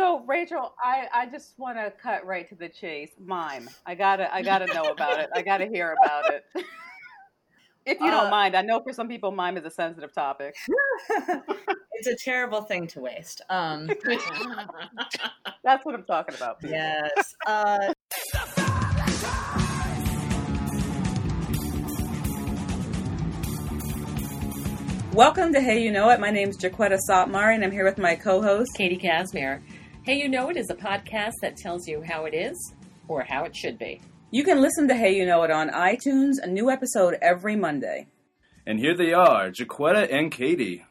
So Rachel, I, I just want to cut right to the chase. Mime, I gotta I gotta know about it. I gotta hear about it. if you don't Uh, mind, I know for some people mime is a sensitive topic. it's a terrible thing to waste. Um, That's what I'm talking about. people. yes. Uh, Welcome to Hey You Know It. My name is Jaquetta Sotmar, and I'm here with my co-host. Katie Casimir. Hey, you know it is a podcast that tells you how it is or how it should be. You can listen to Hey You Know It on iTunes. A new episode every Monday. And here they are, Jaquetta and Katie.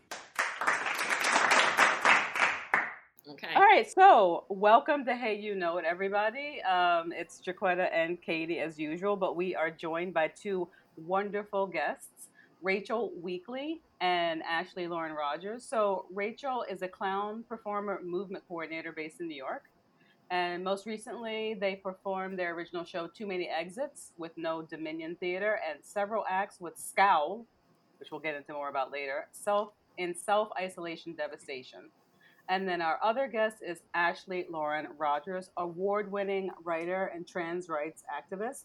Okay. All right, so welcome to Hey You Know It, everybody. Um, it's Jaquetta and Katie as usual, but we are joined by two wonderful guests, Rachel Weekley and Ashley Lauren Rogers. So Rachel is a clown performer movement coordinator based in New York. And most recently, they performed their original show, Too Many Exits, with No Dominion Theater, and several acts with Scowl, which we'll get into more about later, self in self isolation devastation. And then our other guest is Ashley Lauren Rogers, award winning writer and trans rights activist.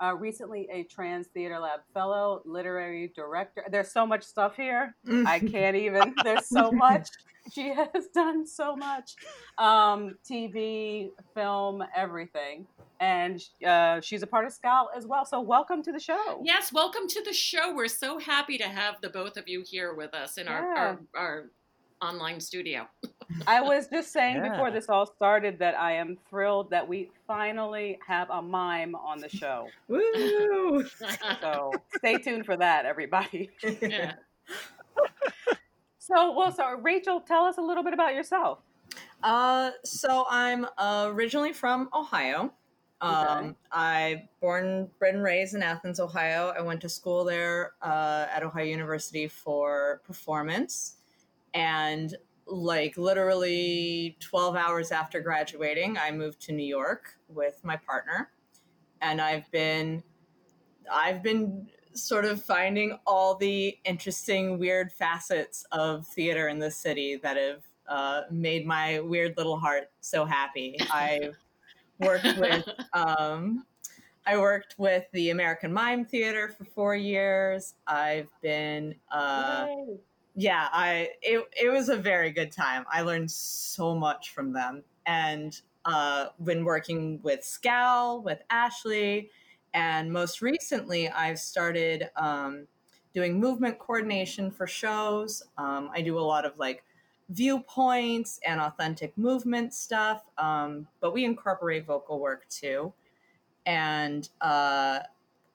Uh, recently, a Trans Theater Lab fellow, literary director. There's so much stuff here. I can't even. There's so much. She has done so much um, TV, film, everything. And uh, she's a part of Scowl as well. So, welcome to the show. Yes, welcome to the show. We're so happy to have the both of you here with us in our, our, our online studio. I was just saying Yeah. before this all started that I am thrilled that we finally have a mime on the show. woo! So stay tuned for that, everybody. yeah. So, well, so Rachel, tell us a little bit about yourself. Uh, so I'm uh, originally from Ohio. Um, Okay. I born, bred, and raised in Athens, Ohio. I went to school there uh, at Ohio University for performance, and like literally 12 hours after graduating, I moved to New York with my partner, and I've been, I've been sort of finding all the interesting, weird facets of theater in the city that have uh, made my weird little heart so happy. I've worked with um, I worked with the American Mime Theater for four years. I've been uh, Yay. Yeah, I it it was a very good time. I learned so much from them, and uh, been working with Scowl, with Ashley, and most recently, I've started um, doing movement coordination for shows. Um, I do a lot of like viewpoints and authentic movement stuff, um, but we incorporate vocal work too, and uh,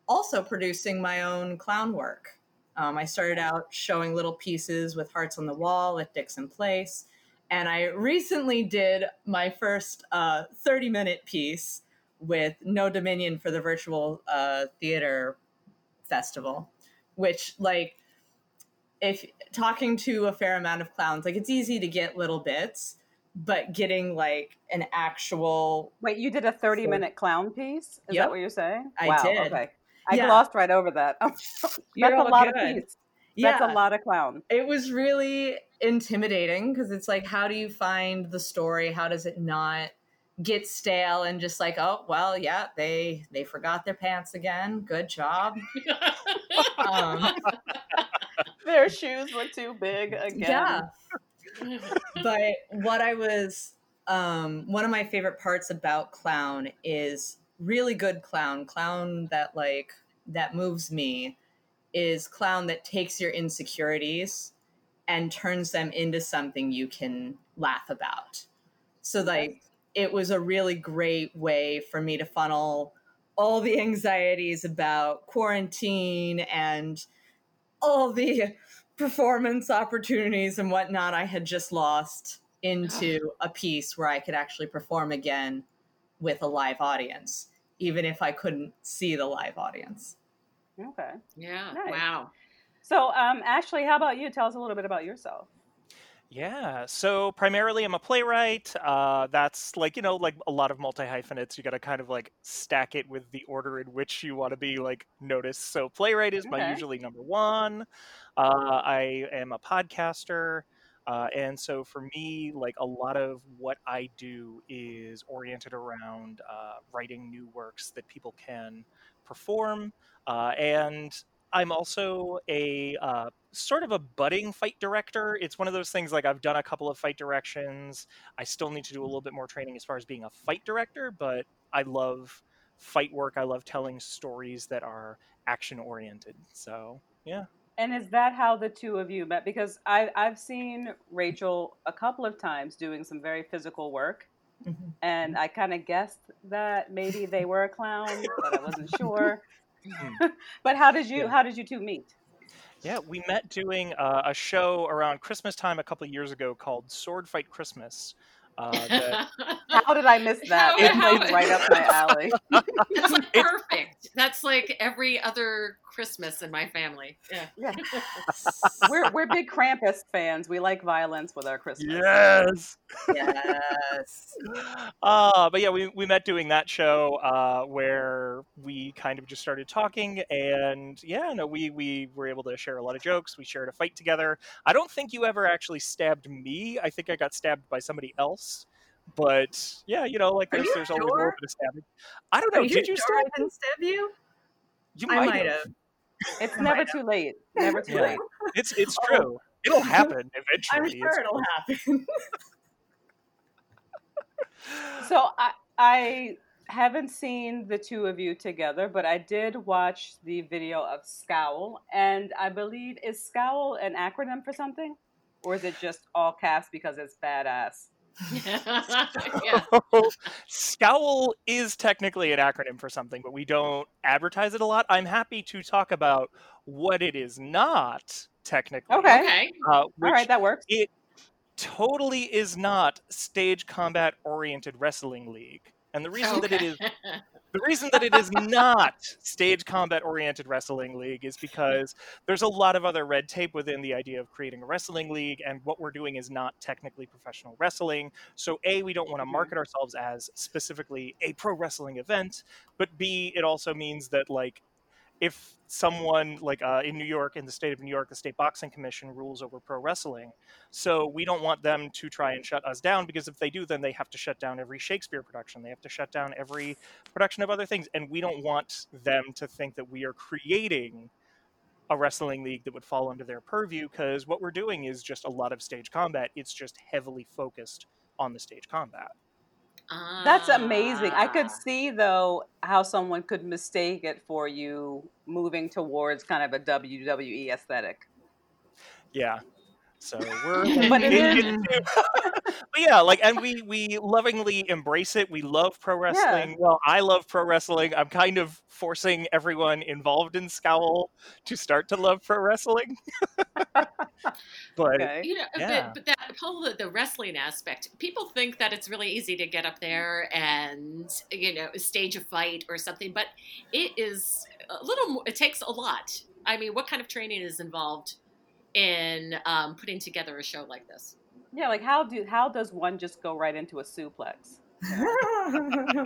also producing my own clown work. Um, I started out showing little pieces with Hearts on the Wall at Dixon Place. And I recently did my first uh, 30 minute piece with No Dominion for the Virtual uh, Theater Festival, which, like, if talking to a fair amount of clowns, like, it's easy to get little bits, but getting like an actual Wait, you did a 30 minute clown piece? Is Yep. that what you're saying? I wow, did. Okay. I Yeah. glossed right over that. That's a lot good. of piece. That's a lot of clown. it was really intimidating because it's like how do you find the story how does it not get stale and just like oh well yeah they they forgot their pants again good job um, Their shoes were too big again. yeah but what i was um, one of my favorite parts about clown is really good clown. Clown that like that moves me is clown that takes your insecurities and turns them into something you can laugh about. So like it was a really great way for me to funnel all the anxieties about quarantine and all the performance opportunities and whatnot I had just lost ah. into a piece where I could actually perform again with a live audience, even if I couldn't see the live audience. Okay. yeah. Nice. Wow. So, um, Ashley, how about you? Tell us a little bit about yourself. Yeah, so primarily I'm a playwright. Uh, that's like, you know, like a lot of multi hyphenates. You got to kind of like stack it with the order in which you want to be like noticed. So playwright is my usually number one. Uh, I am a podcaster. Uh, and so for me, like a lot of what I do is oriented around uh, writing new works that people can perform. Uh, and I'm also a uh, sort of a budding fight director. It's one of those things like I've done a couple of fight directions. I still need to do a little bit more training as far as being a fight director, but I love fight work. I love telling stories that are action oriented. So, yeah. And is that how the two of you met? Because I, I've seen Rachel a couple of times doing some very physical work. Mm-hmm. And I kind of guessed that maybe they were a clown, but I wasn't sure. Hmm. but how did you yeah. how did you two meet? Yeah, we met doing uh, a show around Christmas time a couple of years ago called Sword Fight Christmas, uh, that... How did I miss that? How, it's right up my alley. That's like perfect. That's like every other Christmas in my family. Yeah. yeah. we're we're big Krampus fans. We like violence with our Christmas. Yes. Yes. uh, but yeah, we, we met doing that show uh, where we kind of just started talking and yeah, no, we we were able to share a lot of jokes. We shared a fight together. I don't think you ever actually stabbed me. I think I got stabbed by somebody else. But yeah, you know, like there's, there's sure? always a little bit of stabbing. I don't know. Are did you, you stab? I didn't stab you? You might, might have. have. It's never too late. Never too yeah. late. It's it's oh. true. Oh. It'll happen eventually. I'm sure it'll happen. so I I haven't seen the two of you together, but I did watch the video of Scowl, and I believe is Scowl an acronym for something, or is it just all caps because it's badass? Yeah. Scowl is technically an acronym for something, but we don't advertise it a lot. I'm happy to talk about what it is not technically. Okay. okay. Uh, All right, that works. It totally is not stage combat oriented wrestling league. And the reason okay. that it is the reason that it is not stage combat oriented wrestling league is because there's a lot of other red tape within the idea of creating a wrestling league and what we're doing is not technically professional wrestling so a we don't want to mm-hmm. market ourselves as specifically a pro wrestling event but b it also means that like if someone like uh, in New York, in the state of New York, the state boxing commission rules over pro wrestling. So we don't want them to try and shut us down because if they do, then they have to shut down every Shakespeare production. They have to shut down every production of other things. And we don't want them to think that we are creating a wrestling league that would fall under their purview because what we're doing is just a lot of stage combat. It's just heavily focused on the stage combat. That's amazing. I could ah. see though how someone could mistake it for you moving towards kind of a WWE aesthetic. Yeah. So we're but, it is. but yeah, like and we we lovingly embrace it. We love pro wrestling. Yeah. Well, I love pro wrestling. I'm kind of forcing everyone involved in Scowl to start to love pro wrestling. but okay. you know, yeah. but, but that whole the, the wrestling aspect, people think that it's really easy to get up there and you know stage a fight or something, but it is a little. It takes a lot. I mean, what kind of training is involved in um, putting together a show like this? Yeah, like how do how does one just go right into a suplex?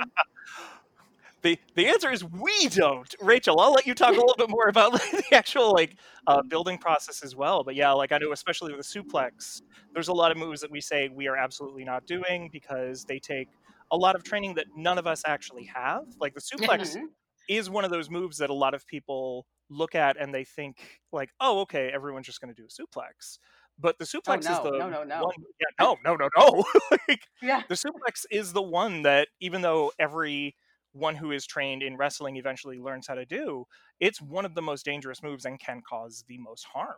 the the answer is we don't. Rachel, I'll let you talk a little bit more about like, the actual like uh, building process as well. But yeah, like I know especially with the suplex, there's a lot of moves that we say we are absolutely not doing because they take a lot of training that none of us actually have. Like the suplex mm-hmm. is one of those moves that a lot of people look at and they think like, oh, okay, everyone's just going to do a suplex. But the oh, suplex oh, no, is the no, no, no. one. Yeah, no, no, no, no. like, yeah. The suplex is the one that even though every one who is trained in wrestling eventually learns how to do, it's one of the most dangerous moves and can cause the most harm.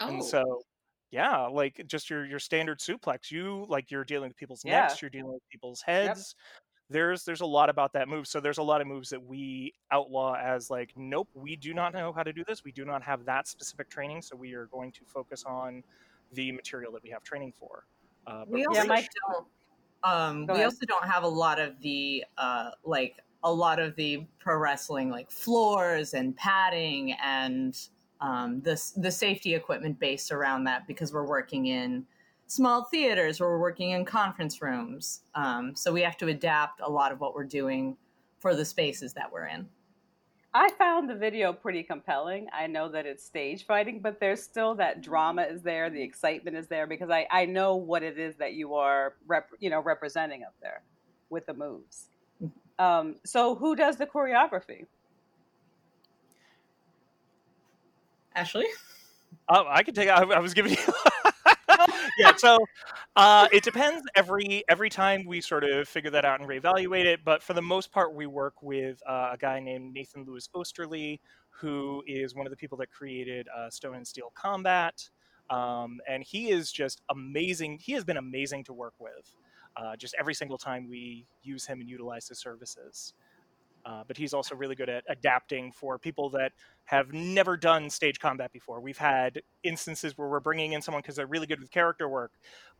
Oh. And so yeah, like just your your standard suplex, you like you're dealing with people's yeah. necks, you're dealing with people's heads. Yep. There's there's a lot about that move. So there's a lot of moves that we outlaw as like, nope, we do not know how to do this. We do not have that specific training, so we are going to focus on the material that we have training for. Uh, we also yeah, don't. Um, we also don't have a lot of the uh, like a lot of the pro wrestling like floors and padding and um, the the safety equipment based around that because we're working in small theaters or we're working in conference rooms. Um, so we have to adapt a lot of what we're doing for the spaces that we're in. I found the video pretty compelling. I know that it's stage fighting, but there's still that drama is there, the excitement is there because I, I know what it is that you are rep, you know representing up there with the moves. Um, so who does the choreography? Ashley? Oh, I can take. I, I was giving you. yeah, so uh, it depends every every time we sort of figure that out and reevaluate it. But for the most part, we work with uh, a guy named Nathan Lewis Osterly, who is one of the people that created uh, Stone and Steel Combat, um, and he is just amazing. He has been amazing to work with. Uh, just every single time we use him and utilize his services. Uh, but he's also really good at adapting for people that have never done stage combat before. We've had instances where we're bringing in someone because they're really good with character work,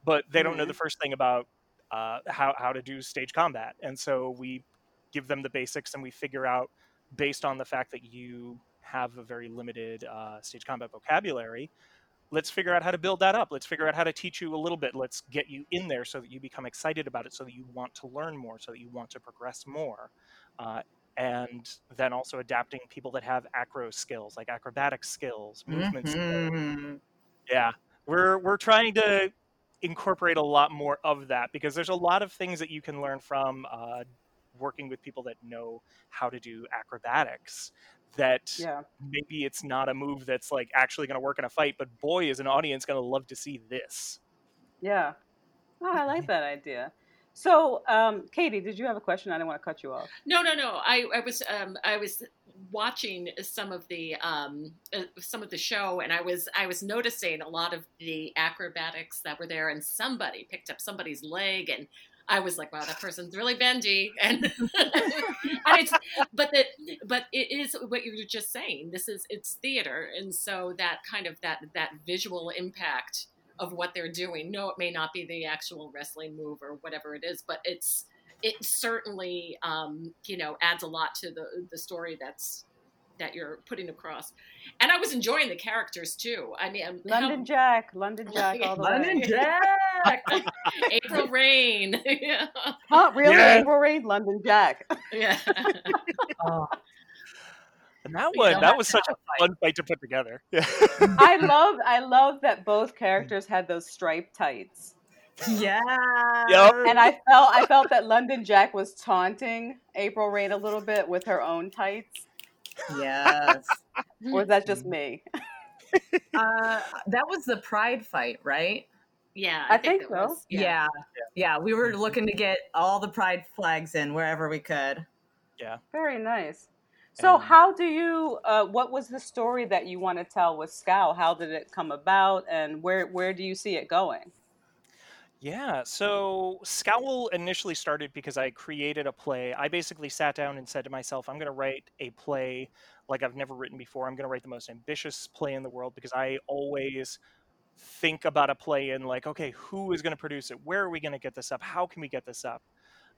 but they don't know the first thing about uh, how how to do stage combat, and so we give them the basics and we figure out based on the fact that you have a very limited uh, stage combat vocabulary. Let's figure out how to build that up. Let's figure out how to teach you a little bit. Let's get you in there so that you become excited about it, so that you want to learn more, so that you want to progress more. Uh, and then also adapting people that have acro skills like acrobatic skills movement skills Mhm. yeah we're we're trying to incorporate a lot more of that because there's a lot of things that you can learn from uh, working with people that know how to do acrobatics that Yeah. maybe it's not a move that's like actually going to work in a fight but boy is an audience going to love to see this Yeah. Oh, I like that idea. So, um, Katie, did you have a question? I didn't want to cut you off. No, no, no. I, I was um, I was watching some of the um, uh, some of the show, and I was I was noticing a lot of the acrobatics that were there, and somebody picked up somebody's leg, and I was like, wow, that person's really bendy, and, and but that but it is what you were just saying. This is it's theater, and so that kind of that that visual impact of what they're doing. No, it may not be the actual wrestling move or whatever it is, but it's it certainly um, you know adds a lot to the the story that's that you're putting across. And I was enjoying the characters too. I mean, um, how- London Jack, London Jack, all the London way. Jack. April Rain. yeah. Huh? Really? Yeah. April Rain, London Jack. yeah. Oh, and that We one that was such a have fight. fun fight to put together yeah I love, I love that both characters had those striped tights, yeah. Yep. and I felt, I felt that London Jack was taunting April Rain a little bit with her own tights. Yes. Or is that just me? Uh, that was the pride fight, right? Yeah. I think it so. was. Yeah. yeah. We were looking to get all the pride flags in wherever we could. Yeah. Very nice. So, And- how do you? Uh, what was the story that you want to tell with Scowl? How did it come about, and where where do you see it going? Yeah, so Scowl initially started because I created a play. I basically sat down and said to myself, I'm going to write a play like I've never written before. I'm going to write the most ambitious play in the world because I always think about a play and like, okay, who is going to produce it? Where are we going to get this up? How can we get this up?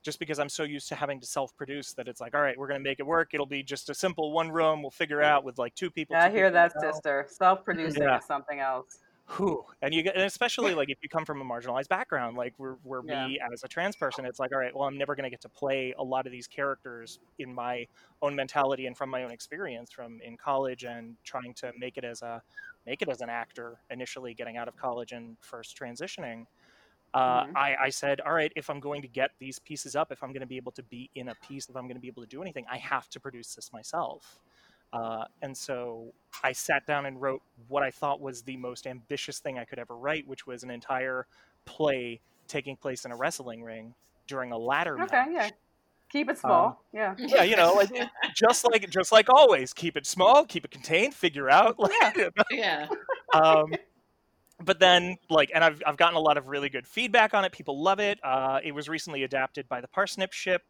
Just because I'm so used to having to self-produce that it's like, all right, we're going to make it work. It'll be just a simple one room. We'll figure out with like two people. Yeah, I hear that, sister. Self-producing Yeah. is something else. Whew. And you get, and especially like if you come from a marginalized background, like where, where Yeah. me as a trans person, it's like, all right, well, I'm never going to get to play a lot of these characters in my own mentality and from my own experience from in college and trying to make it as a make it as an actor initially getting out of college and first transitioning. Uh, Mhm. I, I said, all right, if I'm going to get these pieces up, if I'm going to be able to be in a piece, if I'm going to be able to do anything, I have to produce this myself. Uh, and so I sat down and wrote what I thought was the most ambitious thing I could ever write, which was an entire play taking place in a wrestling ring during a ladder Okay, match. yeah. Keep it small. yeah. Yeah, you know, like, just like just like always, keep it small, keep it contained, figure out. Like, Yeah. um, but then like and I've, I've gotten a lot of really good feedback on it. People love it. Uh, it was recently adapted by the parsnip ship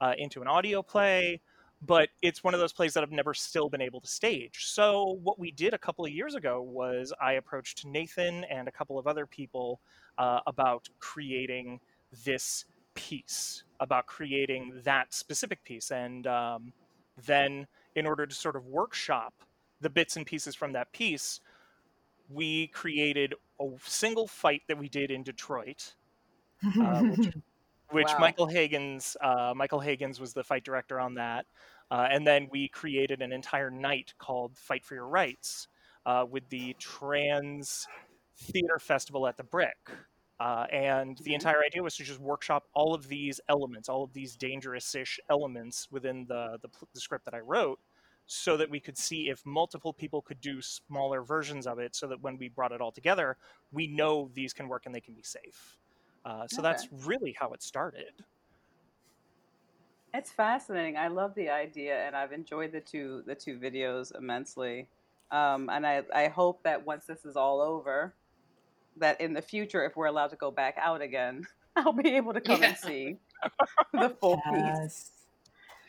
uh, into an audio play but it's one of those plays that i've never still been able to stage. So what we did a couple of years ago was i approached nathan and a couple of other people uh, about creating this piece about creating that specific piece. And um, then in order to sort of workshop the bits and pieces from that piece we created a single fight that we did in Detroit, uh, which, which Wow. Michael Hagens, uh, Michael Hagens was the fight director on that. Uh, and then we created an entire night called Fight for Your Rights uh, with the Trans Theater Festival at the Brick. Uh, and the entire idea was to just workshop all of these elements, all of these dangerous-ish elements within the, the, the script that I wrote, so that we could see if multiple people could do smaller versions of it, so that when we brought it all together, we know these can work and they can be safe. Uh, so Okay. that's really how it started. It's fascinating. I love the idea, and I've enjoyed the two the two videos immensely. Um, and I I hope that once this is all over, that in the future, if we're allowed to go back out again, I'll be able to come Yeah. and see the full piece.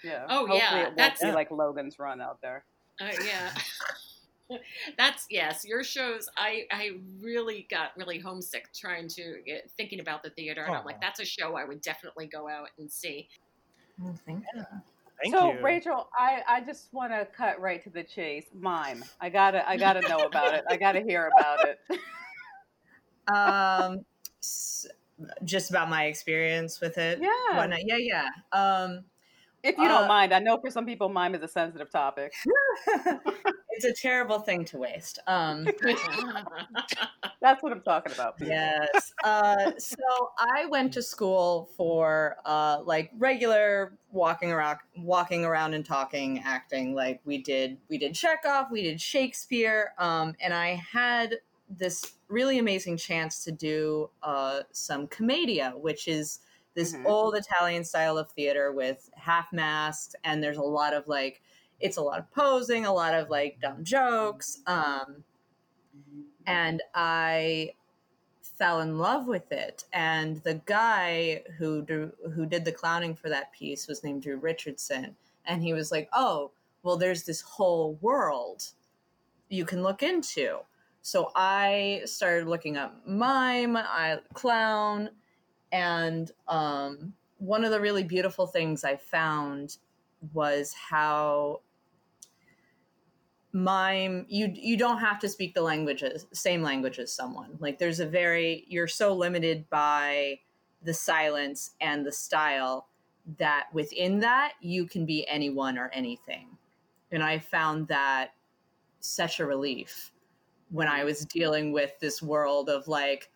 Yes. Yeah. Oh, Hopefully yeah, it won't that's- be like Logan's Run out there. Uh, yeah. That's yes. Your shows, I I really got really homesick trying to get, thinking about the theater, and I'm like, that's a show I would definitely go out and see. Oh, thank you. Thank so you. Rachel, I, I just want to cut right to the chase. Mime. I gotta I gotta know about it. I gotta hear about it. um s- just about my experience with it Yeah. whatnot. yeah yeah um If you don't Uh, mind, I know for some people mime is a sensitive topic. it's a terrible thing to waste um That's what I'm talking about. people. yes uh so i went to school for uh like regular walking around walking around and talking acting like we did we did chekhov we did shakespeare um and i had this really amazing chance to do uh some commedia which is this Mhm. old italian style of theater with half masks and there's a lot of like it's a lot of posing a lot of like dumb jokes um and I fell in love with it. And the guy who do, who did the clowning for that piece was named Drew Richardson, and he was like, "Oh, well, there's this whole world you can look into." So I started looking up mime, I clown, and um, one of the really beautiful things I found was how mime you you don't have to speak the languages same language as someone. Like there's a very you're so limited by the silence and the style that within that you can be anyone or anything. And i found that such a relief when i was dealing with this world of like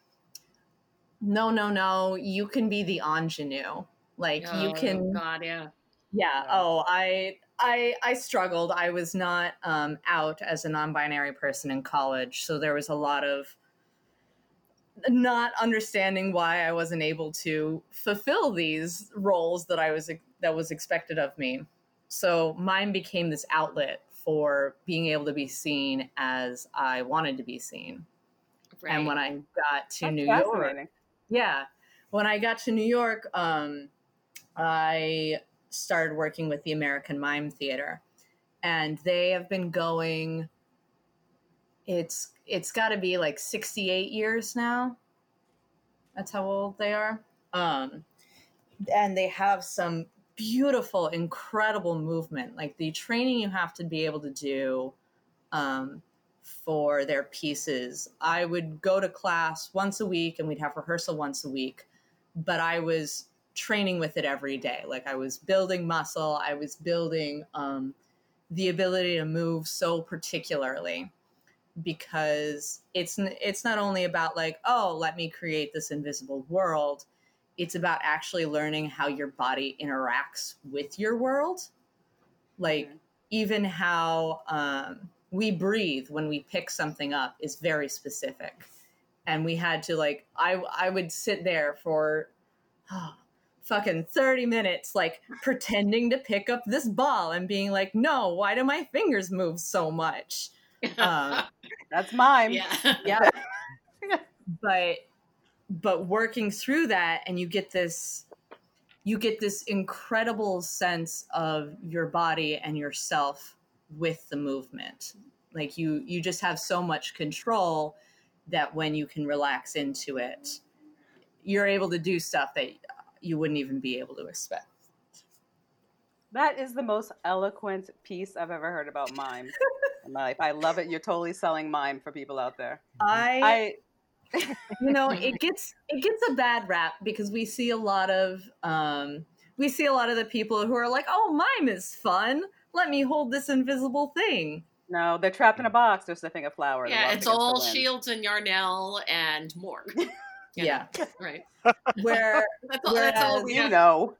no no no you can be the ingenue like you Oh, can God, yeah. yeah. Yeah. Oh, I I I struggled. I was not um, out as a non-binary person in college, so there was a lot of not understanding why I wasn't able to fulfill these roles that I was that was expected of me. So mine became this outlet for being able to be seen as I wanted to be seen. Right. And when I got to That's New York. Yeah. When i got to new york um, i started working with the american mime theater and they have been going it's it's got to be like 68 years now. That's how old they are. Um, and they have some beautiful incredible movement. Like the training you have to be able to do um, for their pieces. I would go to class once a week and we'd have rehearsal once a week, but I was training with it every day. Like I was building muscle, I was building um, the ability to move so particularly because it's it's not only about like oh let me create this invisible world it's about actually learning how your body interacts with your world like Mhm. even how um, we breathe when we pick something up is very specific and we had to like i i would sit there for oh, fucking 30 minutes like pretending to pick up this ball and being like no why do my fingers move so much uh, That's mine. yeah. yeah but but working through that and you get this you get this incredible sense of your body and yourself with the movement like you you just have so much control that when you can relax into it you're able to do stuff that you wouldn't even be able to expect That is the most eloquent piece I've ever heard about mime in my life. I love it. You're totally selling mime for people out there. i I you know it gets it gets a bad rap because we see a lot of um we see a lot of the people who are like, "Oh, mime is fun. Let me hold this invisible thing." No, they're trapped in a box. They're sniffing a flower. Yeah, it's all. Shields and Yarnell and Morg. you Yeah. know, right. Where That's all. That's all we You know.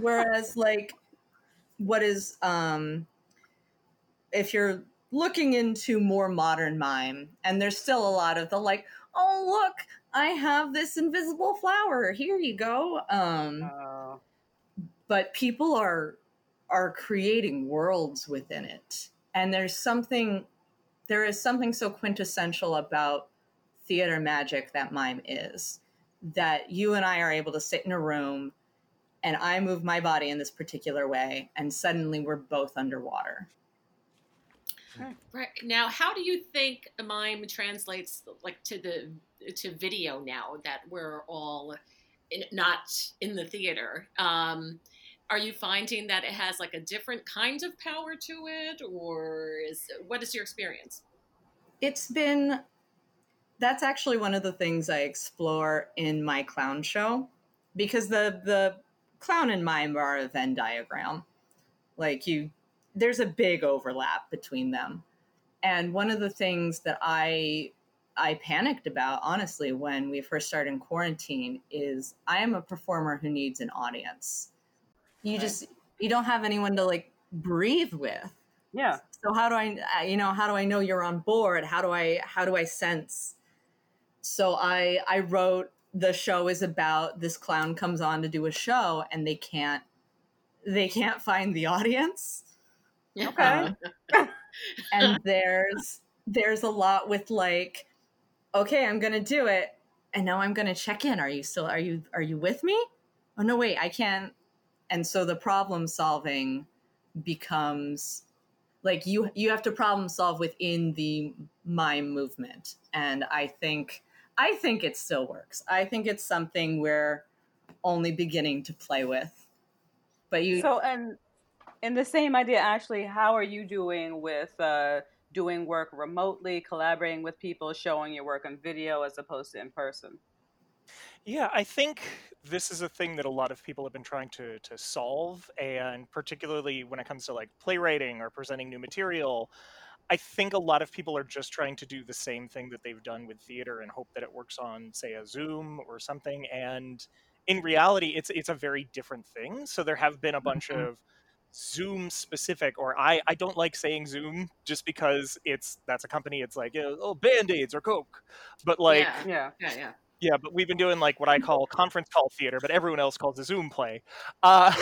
whereas like what is um if you're looking into more modern mime and there's still a lot of the like oh look i have this invisible flower here you go um Oh. but people are are creating worlds within it. And there's something there is something so quintessential about theater magic that mime is that you and i are able to sit in a room and i move my body in this particular way and suddenly we're both underwater. Right. Now, how do you think mime translates like to the to video now that we're all in, not in the theater? Um, are you finding that it has like a different kind of power to it, or is what is your experience? it's been that's actually one of the things I explore in my clown show because the the clown and mime are a Venn diagram. Like you there's a big overlap between them. And one of the things that I I panicked about honestly when we first started in quarantine is I am a performer who needs an audience. You Right. just you don't have anyone to like breathe with. Yeah. so how do i you know how do i know you're on board? How do i how do i sense? So i i wrote the show is about this clown comes on to do a show and they can't they can't find the audience. Okay. Uh, and there's there's a lot with like okay i'm gonna do it. And now i'm gonna check in. Are you still are you are you with me? Oh no wait i can't and so the problem solving becomes like you you have to problem solve within the mime movement. And i think i think it still works. I think it's something we're only beginning to play with. But you So, and in the same idea, actually how are you doing with uh, doing work remotely, collaborating with people, showing your work on video as opposed to in person? Yeah, I think this is a thing that a lot of people have been trying to to solve, and particularly when it comes to like playwriting or presenting new material, I think a lot of people are just trying to do the same thing that they've done with theater and hope that it works on, say, a Zoom or something. And in reality, it's it's a very different thing. So there have been a bunch Mhm. of Zoom specific, or I I don't like saying Zoom just because it's that's a company. It's like oh band aids or Coke, but like yeah, Yeah. yeah, yeah. Yeah, but we've been doing like what I call conference call theater, but everyone else calls a Zoom play. Uh,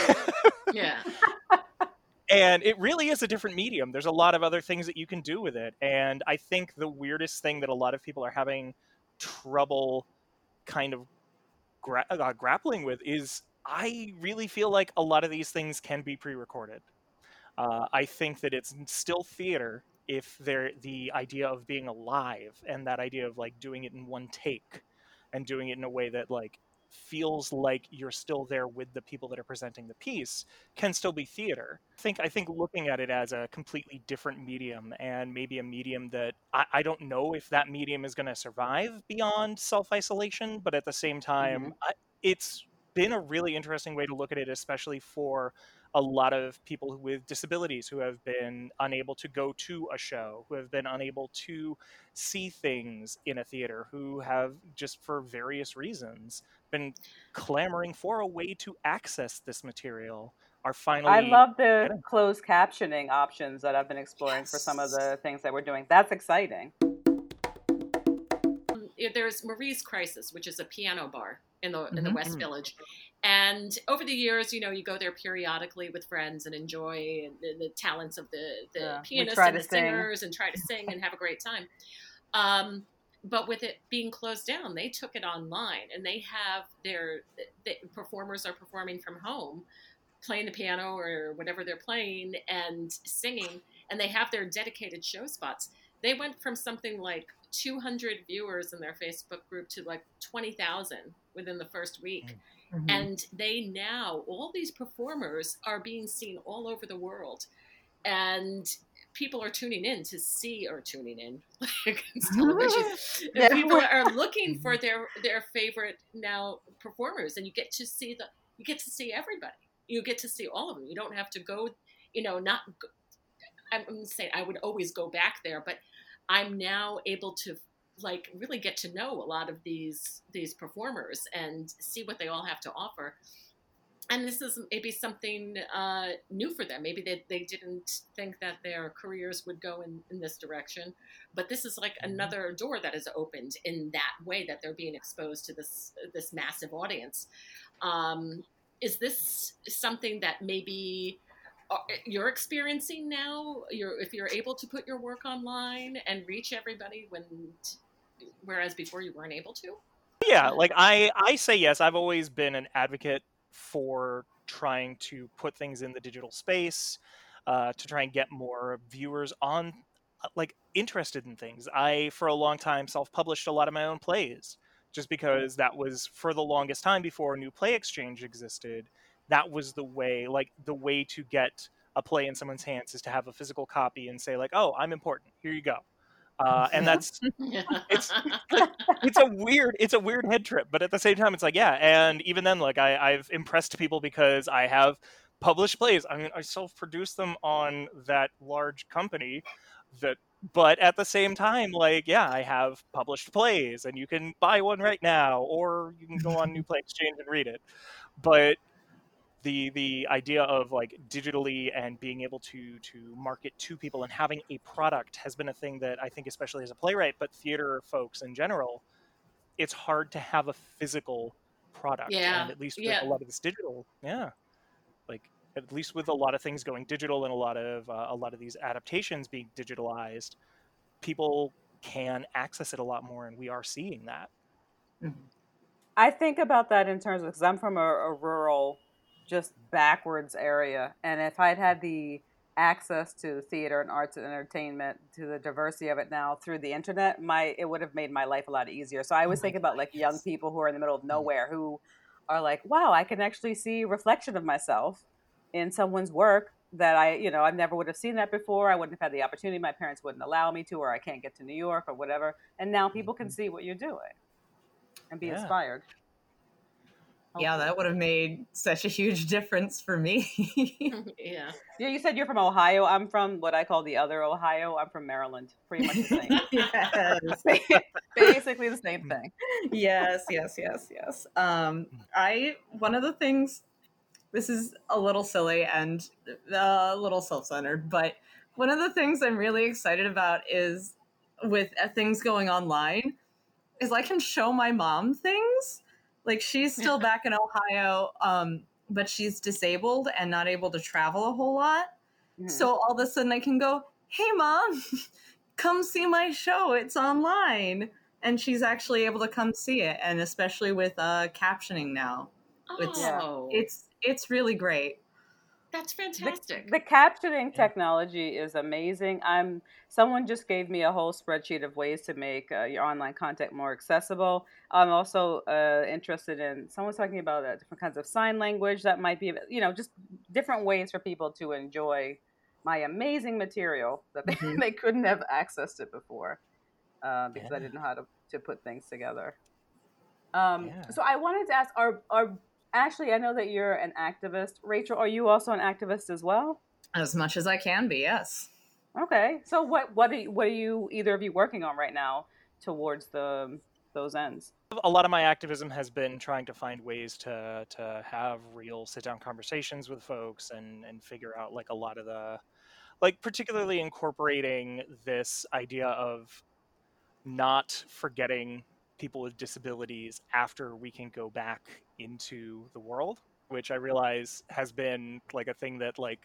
yeah. and it really is a different medium. There's a lot of other things that you can do with it. And I think the weirdest thing that a lot of people are having trouble kind of gra- uh, grappling with is I really feel like a lot of these things can be pre recorded. Uh, I think that it's still theater if they're the idea of being alive and that idea of like doing it in one take and doing it in a way that like feels like you're still there with the people that are presenting the piece can still be theater. I think I think looking at it as a completely different medium and maybe a medium that I, I don't know if that medium is going to survive beyond self isolation, but at the same mm-hmm. time, I, it's been a really interesting way to look at it, especially for a lot of people with disabilities who have been unable to go to a show, who have been unable to see things in a theater, who have just for various reasons been clamoring for a way to access this material are finally I love the closed captioning options that I've been exploring for some of the things that we're doing. That's exciting. There's Marie's Crisis, which is a piano bar in the in the Mhm. West. Village, and over the years, you know, you go there periodically with friends and enjoy the, the talents of the the Yeah, pianists and the sing. singers and try to sing and have a great time. Um, but with it being closed down, they took it online, and they have their the performers are performing from home, playing the piano or whatever they're playing and singing, and they have their dedicated show spots. They went from something like 200 viewers in their Facebook group to like 20,000 within the first week. Mhm. And they now, all these performers are being seen all over the world. And people are tuning in to see, or tuning in, like television. Yeah. People are looking for their, their favorite now performers. And you get to see the you get to see everybody. You get to see all of them. You don't have to go, you know, not. Go, I'm saying I would always go back there, but I'm now able to like really get to know a lot of these these performers and see what they all have to offer and this is maybe something uh, new for them. Maybe they, they didn't think that their careers would go in, in this direction, but this is like mm-hmm. another door that is opened in that way that they're being exposed to this this massive audience. Um, is this something that maybe you're experiencing now? You're, if you're able to put your work online and reach everybody, when whereas before you weren't able to. Yeah, like I I say yes. I've always been an advocate for trying to put things in the digital space, uh, to try and get more viewers on, uh, like, interested in things. I, for a long time, self published a lot of my own plays just because that was, for the longest time before New Play Exchange existed, that was the way, like, the way to get a play in someone's hands is to have a physical copy and say, like, oh, I'm important. Here you go. Uh, and that's it's it's a weird it's a weird head trip but at the same time it's like yeah and even then like I, i've impressed people because i have published plays. I mean i self-produced them on that large company that but at the same time like yeah i have published plays and you can buy one right now or you can go on new play exchange and read it. But the the idea of like digitally and being able to to market to people and having a product has been a thing that I think especially as a playwright but theater folks in general it's hard to have a physical product yeah and at least with yeah. a lot of this digital yeah like at least with a lot of things going digital and a lot of uh, a lot of these adaptations being digitalized people can access it a lot more and we are seeing that mm-hmm. I think about that in terms of because I'm from a, a rural just backwards area. And if I'd had the access to theater and arts and entertainment to the diversity of it now through the internet my it would have made my life a lot easier so i always oh think about like young people who are in the middle of mm. nowhere who are like wow i can actually see reflection of myself in someone's work that i you know i never would have seen that before i wouldn't have had the opportunity my parents wouldn't allow me to or i can't get to new york or whatever and now people can mm-hmm. see what you're doing and be yeah. inspired yeah, that would have made such a huge difference for me. yeah. Yeah, you said you're from Ohio. I'm from what I call the other Ohio. I'm from Maryland. Pretty much the same. yes. Basically the same thing. Yes, yes, yes, yes. Um, I one of the things this is a little silly and a little self-centered, but one of the things I'm really excited about is with uh, things going online is I can show my mom things like she's still back in Ohio, um, but she's disabled and not able to travel a whole lot. Mm-hmm. So all of a sudden I can go, "Hey mom, come see my show. It's online." And she's actually able to come see it and especially with uh captioning now. Oh. It's it's it's really great. That's fantastic. The, the, captioning technology is amazing. I'm someone just gave me a whole spreadsheet of ways to make uh, your online content more accessible. I'm also uh, interested in someone's talking about uh, different kinds of sign language that might be, you know, just different ways for people to enjoy my amazing material that they, mm-hmm. they couldn't have accessed it before uh, because yeah. I didn't know how to, to put things together. Um, yeah. So I wanted to ask: Are are Ashley, I know that you're an activist. Rachel, are you also an activist as well? As much as I can be, yes. Okay. So what what are you, what are you either of you working on right now towards the those ends? A lot of my activism has been trying to find ways to to have real sit down conversations with folks and and figure out like a lot of the like particularly incorporating this idea of not forgetting people with disabilities after we can go back into the world, which I realize has been like a thing that like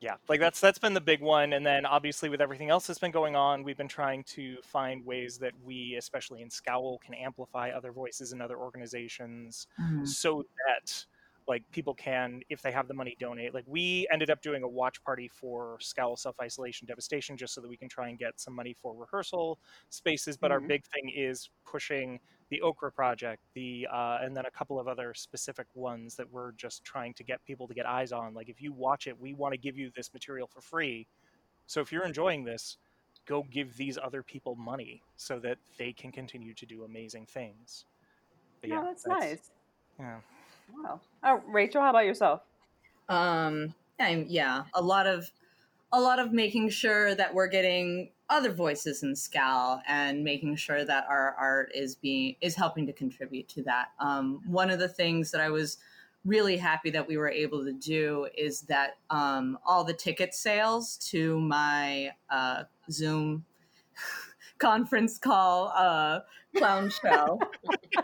yeah, like that's that's been the big one and then obviously with everything else that's been going on, we've been trying to find ways that we especially in Scowl can amplify other voices in other organizations mm-hmm. so that like people can if they have the money donate. Like we ended up doing a watch party for scowl self-isolation devastation just so that we can try and get some money for rehearsal spaces but mm-hmm. our big thing is pushing the okra project the uh, and then a couple of other specific ones that we're just trying to get people to get eyes on. Like if you watch it we want to give you this material for free. So if you're enjoying this go give these other people money so that they can continue to do amazing things. But yeah, that's, that's nice. yeah Wow. Oh, Rachel, how about yourself? Um, I'm, yeah, a lot of a lot of making sure that we're getting other voices in Scowl and making sure that our art is being is helping to contribute to that. Um, one of the things that I was really happy that we were able to do is that um, all the ticket sales to my uh, Zoom conference call uh, clown show.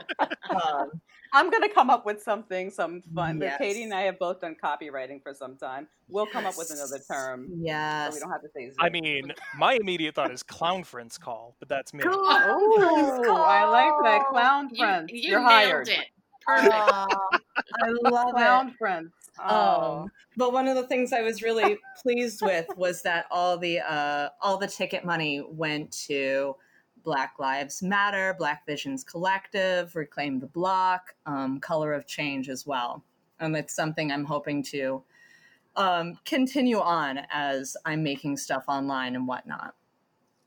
um, I'm gonna come up with something, some fun. Yes. Katie and I have both done copywriting for some time. We'll come up with another Yes. term. So Yes. we don't have to say Zoom. I mean, my immediate thought is clownference call, but that's me. Oh, I like that. Clown You, friends. you You're nailed hired. it. Perfect. Aw, I love it. Clownference. Oh. Um, but one of the things I was really pleased with was that all the uh, all the ticket money went to Black Lives Matter, Black Visions Collective, Reclaim the Block, um, Color of Change as well, and it's something I'm hoping to um, continue on as I'm making stuff online and whatnot.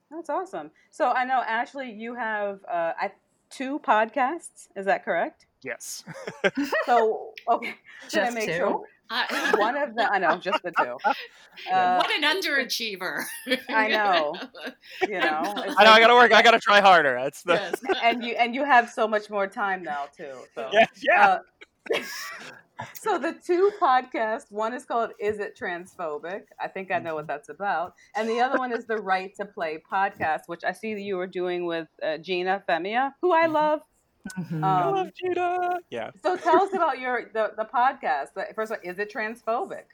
That's awesome. So I know Ashley, you have uh, I, two podcasts. Is that correct? Yes. So okay, should I make two? sure Uh, one of the, I know, just the two. Uh, what an underachiever. I know. you know, I know. I gotta work. I gotta try harder. That's the. yes. and you and you have so much more time now too. So Yeah. Yeah. Uh, so the two podcasts, one is called "Is It Transphobic?" I think I know what that's about, and the other one is the Right to Play podcast, which I see that you were doing with uh, Gina Femia, who I love. Mhm. I Um, love Gina. Yeah. so tell us about your the, the podcast. First of all, is it transphobic?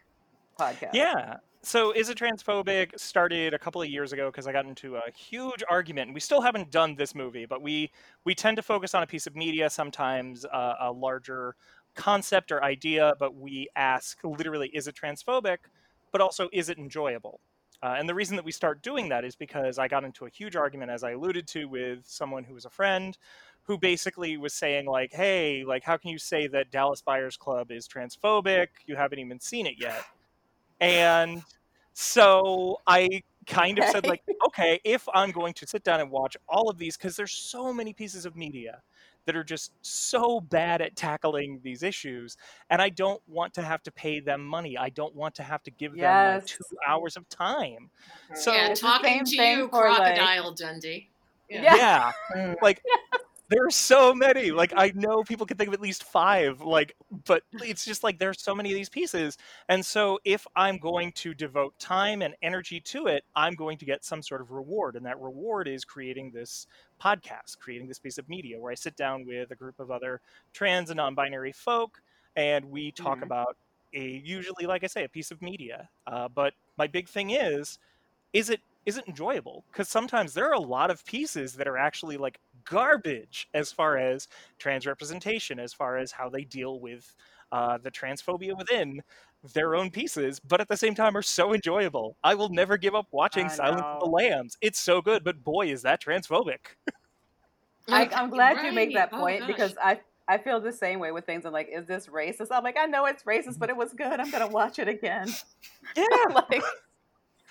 Podcast. Yeah. So, is it transphobic? Started a couple of years ago because I got into a huge argument. And we still haven't done this movie, but we we tend to focus on a piece of media, sometimes uh, a larger concept or idea. But we ask literally, is it transphobic? But also, is it enjoyable? Uh, and the reason that we start doing that is because I got into a huge argument, as I alluded to, with someone who was a friend who basically was saying like hey like how can you say that dallas buyers club is transphobic you haven't even seen it yet and so i kind of said like okay if i'm going to sit down and watch all of these because there's so many pieces of media that are just so bad at tackling these issues and i don't want to have to pay them money i don't want to have to give them my Yes. two hours of time so yeah, talking to you, for, like- Crocodile Dundee. Yeah. yeah Mm. Like there's so many like i know people can think of at least five like but it's just like there's so many of these pieces and so if i'm going to devote time and energy to it i'm going to get some sort of reward and that reward is creating this podcast creating this piece of media where i sit down with a group of other trans and non-binary folk and we talk Mhm. about a usually like i say a piece of media uh, but my big thing is is it is it enjoyable because sometimes there are a lot of pieces that are actually like garbage as far as trans representation as far as how they deal with uh, the transphobia within their own pieces but at the same time are so enjoyable i will never give up watching I silence of the lambs it's so good but boy is that transphobic I, I'm glad you make that Oh, point gosh. because I I feel the same way with things. I'm like, is this racist? I'm like, I know it's racist, but it was good. I'm gonna watch it again. yeah like,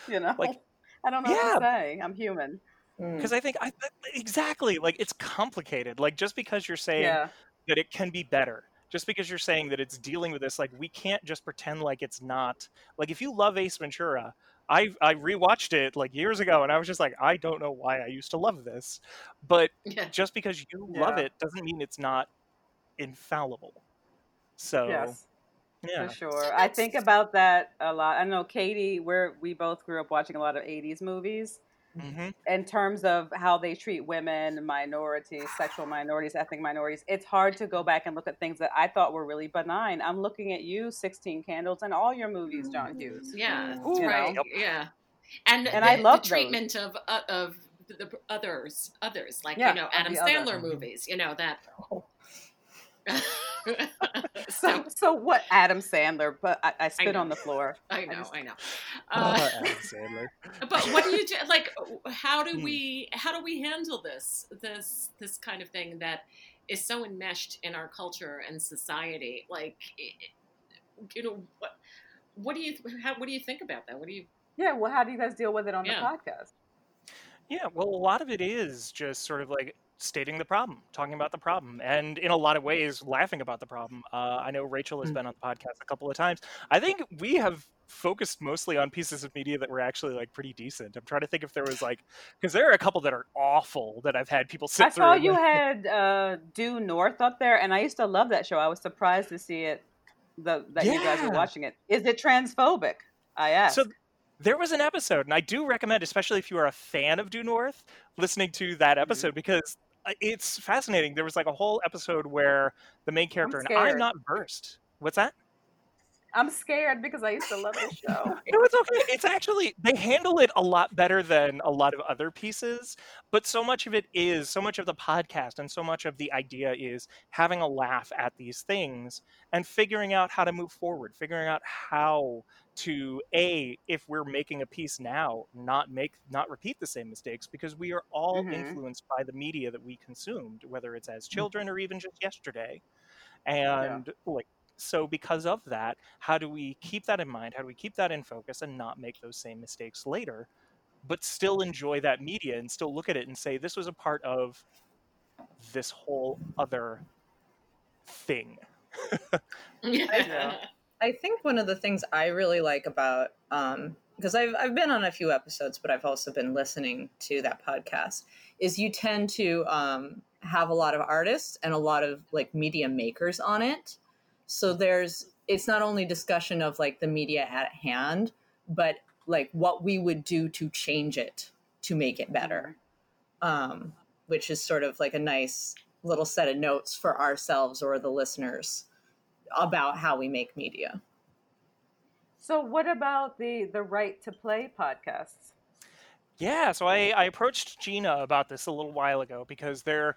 you know, Like, I don't know what to say. I'm human. Mm. because i think I, exactly like it's complicated like just because you're saying Yeah. that it can be better just because you're saying that it's dealing with this like we can't just pretend like it's not like if you love ace ventura i i rewatched it like years ago and i was just like i don't know why i used to love this but Yeah. just because you love it doesn't mean it's not infallible so Yes. yeah For sure. I think about that a lot. I know Katie, we're we both grew up watching a lot of 80s movies hmm in terms of how they treat women, minorities, sexual minorities, ethnic minorities. It's hard to go back and look at things that I thought were really benign. I'm looking at you, 16 Candles, and all your movies, John Hughes. Yeah, Ooh. right. Yep. Yeah, and And the, I love the those. treatment of uh, of the others, others like Yeah, you know Adam the other. Sandler movies. You know that. So, so what, Adam Sandler? But I, I spit know. on the floor. I know, just- I know. Oh, Uh, Adam Sandler. but what do you do? Like, how do Hmm. we how do we handle this this this kind of thing that is so enmeshed in our culture and society? Like, you know, what what do you how, what do you think about that? What do you? Yeah, well, how do you guys deal with it on Yeah. the podcast? Yeah, well, a lot of it is just sort of like stating the problem, talking about the problem, and in a lot of ways, laughing about the problem. Uh, I know Rachel has Mm. been on the podcast a couple of times. I think we have focused mostly on pieces of media that were actually like pretty decent. I'm trying to think if there was like because there are a couple that are awful that I've had people sit I saw you had uh, Due North up there, and I used to love that show. I was surprised to see it. The that you guys were watching it. Is it transphobic? I asked. So there was an episode, and I do recommend, especially if you are a fan of Due North, listening to that Mm-hmm. episode because it's fascinating. There was like a whole episode where the main character, and I'm not versed. What's that? I'm scared because I used to love the show. No, it's okay. It's actually they handle it a lot better than a lot of other pieces, but so much of it is so much of the podcast and so much of the idea is having a laugh at these things and figuring out how to move forward, figuring out how to a if we're making a piece now, not make not repeat the same mistakes because we are all Mhm. influenced by the media that we consumed, whether it's as children or even just yesterday. And like so because of that how do we keep that in mind how do we keep that in focus and not make those same mistakes later but still enjoy that media and still look at it and say this was a part of this whole other thing Yeah. I think one of the things I really like about um because I've I've been on a few episodes, but I've also been listening to that podcast, is you tend to um have a lot of artists and a lot of like media makers on it. So there's it's not only discussion of like the media at hand, but like what we would do to change it to make it better. Um, which is sort of like a nice little set of notes for ourselves or the listeners about how we make media. So, what about the the Right to Play podcasts? Yeah, so I, I approached Gina about this a little while ago because they're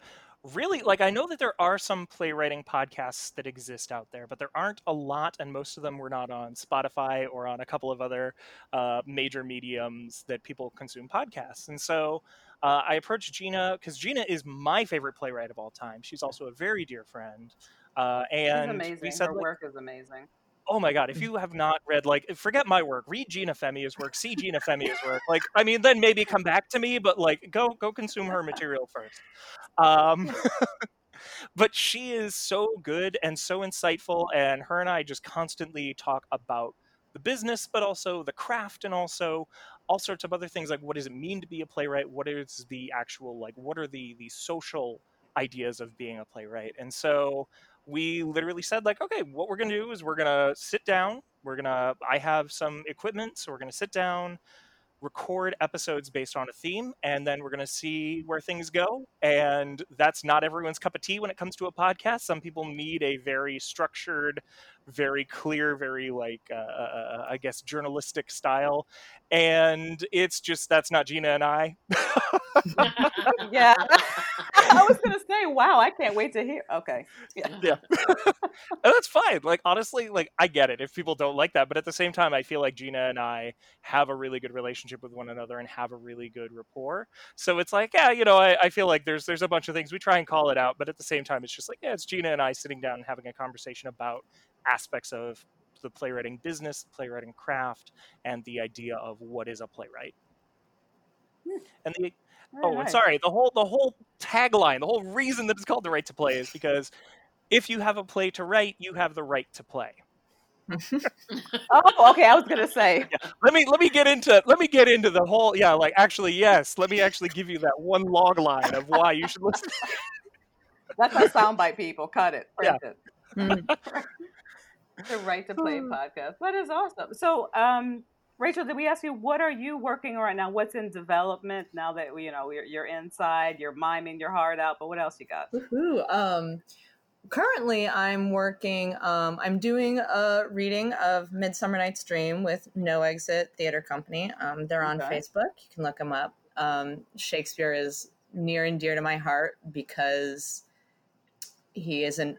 really like I know that there are some playwriting podcasts that exist out there, but there aren't a lot, and most of them were not on Spotify or on a couple of other uh, major mediums that people consume podcasts. And so uh, I approached Gina because Gina is my favorite playwright of all time. She's also a very dear friend, uh, She's and amazing. we said Her like, work is amazing. Oh my god if you have not read like forget my work read gina femia's work see gina femia's work like i mean then maybe come back to me but like go go consume her material first. Um but she is so good and so insightful and her and i just constantly talk about the business but also the craft and also all sorts of other things like what does it mean to be a playwright? What is the actual like what are the the social ideas of being a playwright? And so we literally said like okay what we're to do is we're to sit down we're to i have some equipment so we're to sit down record episodes based on a theme and then we're to see where things go. And that's not everyone's cup of tea when it comes to a podcast. Some people need a very structured very clear very like uh, uh, i guess journalistic style and it's just that's not gina and i Yeah. I was gonna say, wow, I can't wait to hear. Okay, yeah. yeah that's fine like honestly like i get it if people don't like that but at the same time i feel like gina and i have a really good relationship with one another and have a really good rapport so it's like yeah you know i, I feel like there's there's a bunch of things we try and call it out but at the same time it's just like yeah it's gina and i sitting down and having a conversation about aspects of the playwriting business playwriting craft and the idea of what is a playwright and the Very Oh, and nice. sorry. The whole the whole tagline, the whole reason that it's called the right to play is because if you have a play to write, you have the right to play. Oh, okay. I was gonna say. Let me let me get into let me get into the whole yeah, like actually yes, let me actually give you that one log line of why you should listen. That's a soundbite, people. Cut it. Print it. Mm. The Right to Play podcast. That is awesome. So, um, Rachel, did we ask you what are you working on right now? What's in development now that you know you're, you're inside, you're miming your heart out? But what else you got? Woohoo. Um, currently, I'm working. Um, I'm doing a reading of Midsummer Night's Dream with No Exit Theater Company. Um, they're on Okay. Facebook. You can look them up. Um, Shakespeare is near and dear to my heart because he is an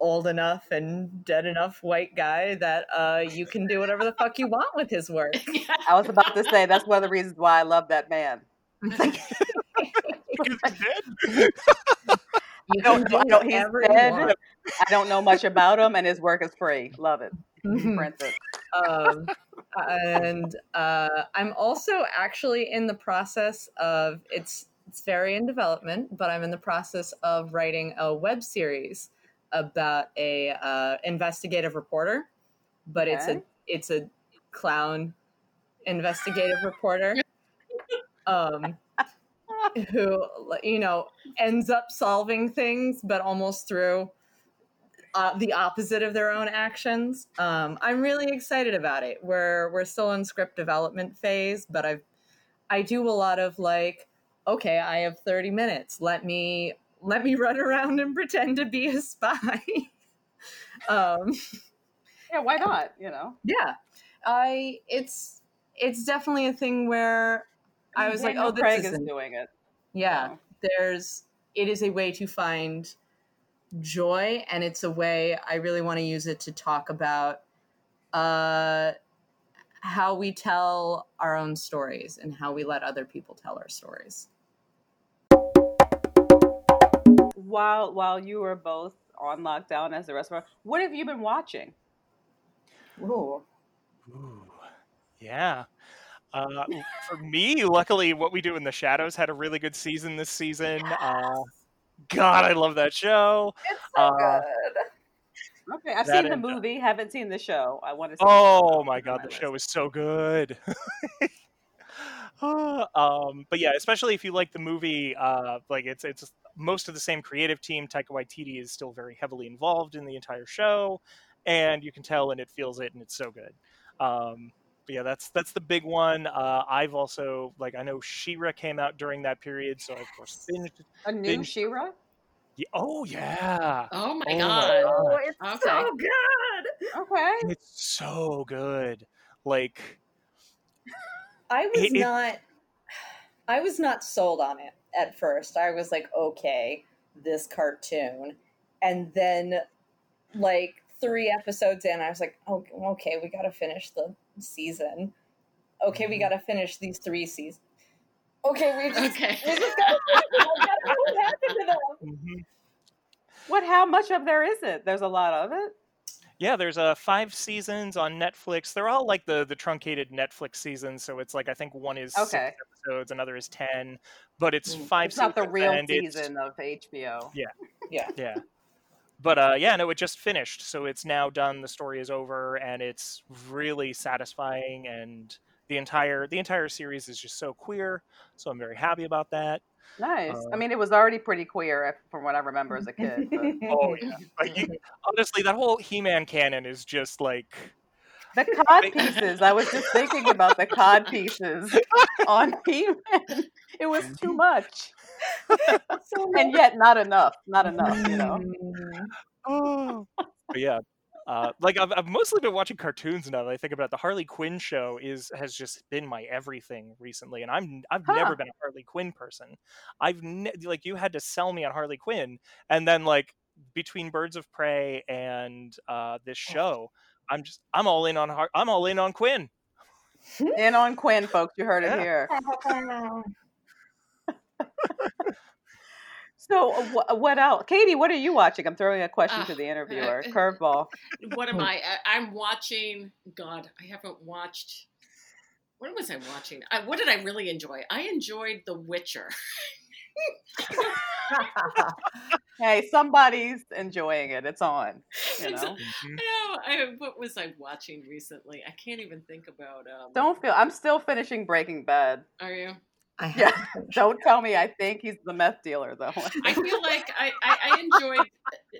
old enough and dead enough white guy that uh, you can do whatever the fuck you want with his work. I was about to say that's one of the reasons why I love that man. Because you. You I don't, can do I don't, he's dead. I don't know much about him, and his work is free. Love it. Mhm. It. um, and uh, I'm also actually in the process of it's it's very in development, but I'm in the process of writing a web series about a uh, investigative reporter, but it's a it's a clown investigative reporter um, who you know ends up solving things, but almost through uh, the opposite of their own actions. Um, I'm really excited about it. We're we're still in script development phase, but I've I do a lot of like, okay, I have 30 minutes. Let me let me run around and pretend to be a spy. um, Yeah, why not? You know, yeah, I it's it's definitely a thing where I was like, Daniel oh, this Craig is doing it. yeah. so. There's it is a way to find joy, and it's a way I really want to use it to talk about uh, how we tell our own stories and how we let other people tell our stories. While while you were both on lockdown as the rest of us, what have you been watching? Ooh. Ooh, yeah. Uh, for me, luckily, what we do in the shadows had a really good season this season. Uh, God, I love that show. It's so Uh, good. Okay, I've That seen the and- movie, haven't seen the show. I want to. see Oh the my. God, It's the my show is so good. um, but yeah, especially if you like the movie, uh, like it's it's most of the same creative team. Taika Waititi is still very heavily involved in the entire show, and you can tell and it feels it, and it's so good. Um, but yeah, that's that's the big one. Uh, I've also like I know She-Ra came out during that period, so I, of course binged. A new Binge- She-Ra. Yeah, oh yeah, Oh my Oh my god. God. Oh, it's Okay. so good. Okay. it's so good. Like I was It- it- not I was not sold on it at first. I was like, okay, this cartoon. And then like 3 episodes in, I was like, oh, okay, we got to finish the season. Okay, we Mhm. got to finish these 3 seasons. Okay, we just Okay. we just gotta finish it. I gotta know what happened to them. mhm. What? How much of there is it? There's a lot of it. Yeah, there's uh, five seasons on Netflix. They're all like the the truncated Netflix seasons, so it's like I think one is Okay. Episodes, another is ten, but it's Mm. five. It's not the real season of HBO. Yeah. Yeah, Yeah. but uh, yeah, no, it just finished, so it's now done. The story is over, and it's really satisfying, and the entire the entire series is just so queer. So I'm very happy about that. Nice. I mean, it was already pretty queer from what I remember as a kid. But Oh yeah, like you, honestly, that whole He-Man canon is just like the cod pieces. I was just thinking about the cod pieces on He-Man. It was too much, So and yet not enough. Not enough. You know. Mm. Oh. but yeah, uh, like I've, I've mostly been watching cartoons now. That I think about it. the Harley Quinn show is has just been my everything recently, and I'm I've Huh. never been a Harley Quinn person. I've ne- like you had to sell me on Harley Quinn, and then like between Birds of Prey and uh, this show, I'm just I'm all in on Har- I'm all in on Quinn. In on Quinn, folks. You heard it here. So, uh, wh- what else, Katie? What are you watching? I'm throwing a question to Uh, the interviewer. uh, Curveball. what am I? I? I'm watching. God, I haven't watched. What was I watching? I, what did I really enjoy? I enjoyed The Witcher. Hey, somebody's enjoying it. It's on. You It's- know. Mhm. No, I, what was I watching recently? I can't even think about. Um, Don't feel. I'm still finishing Breaking Bad. Are you? I Yeah. haven't finished Don't tell me. I think he's the meth dealer, though. I feel like I, I, I enjoyed.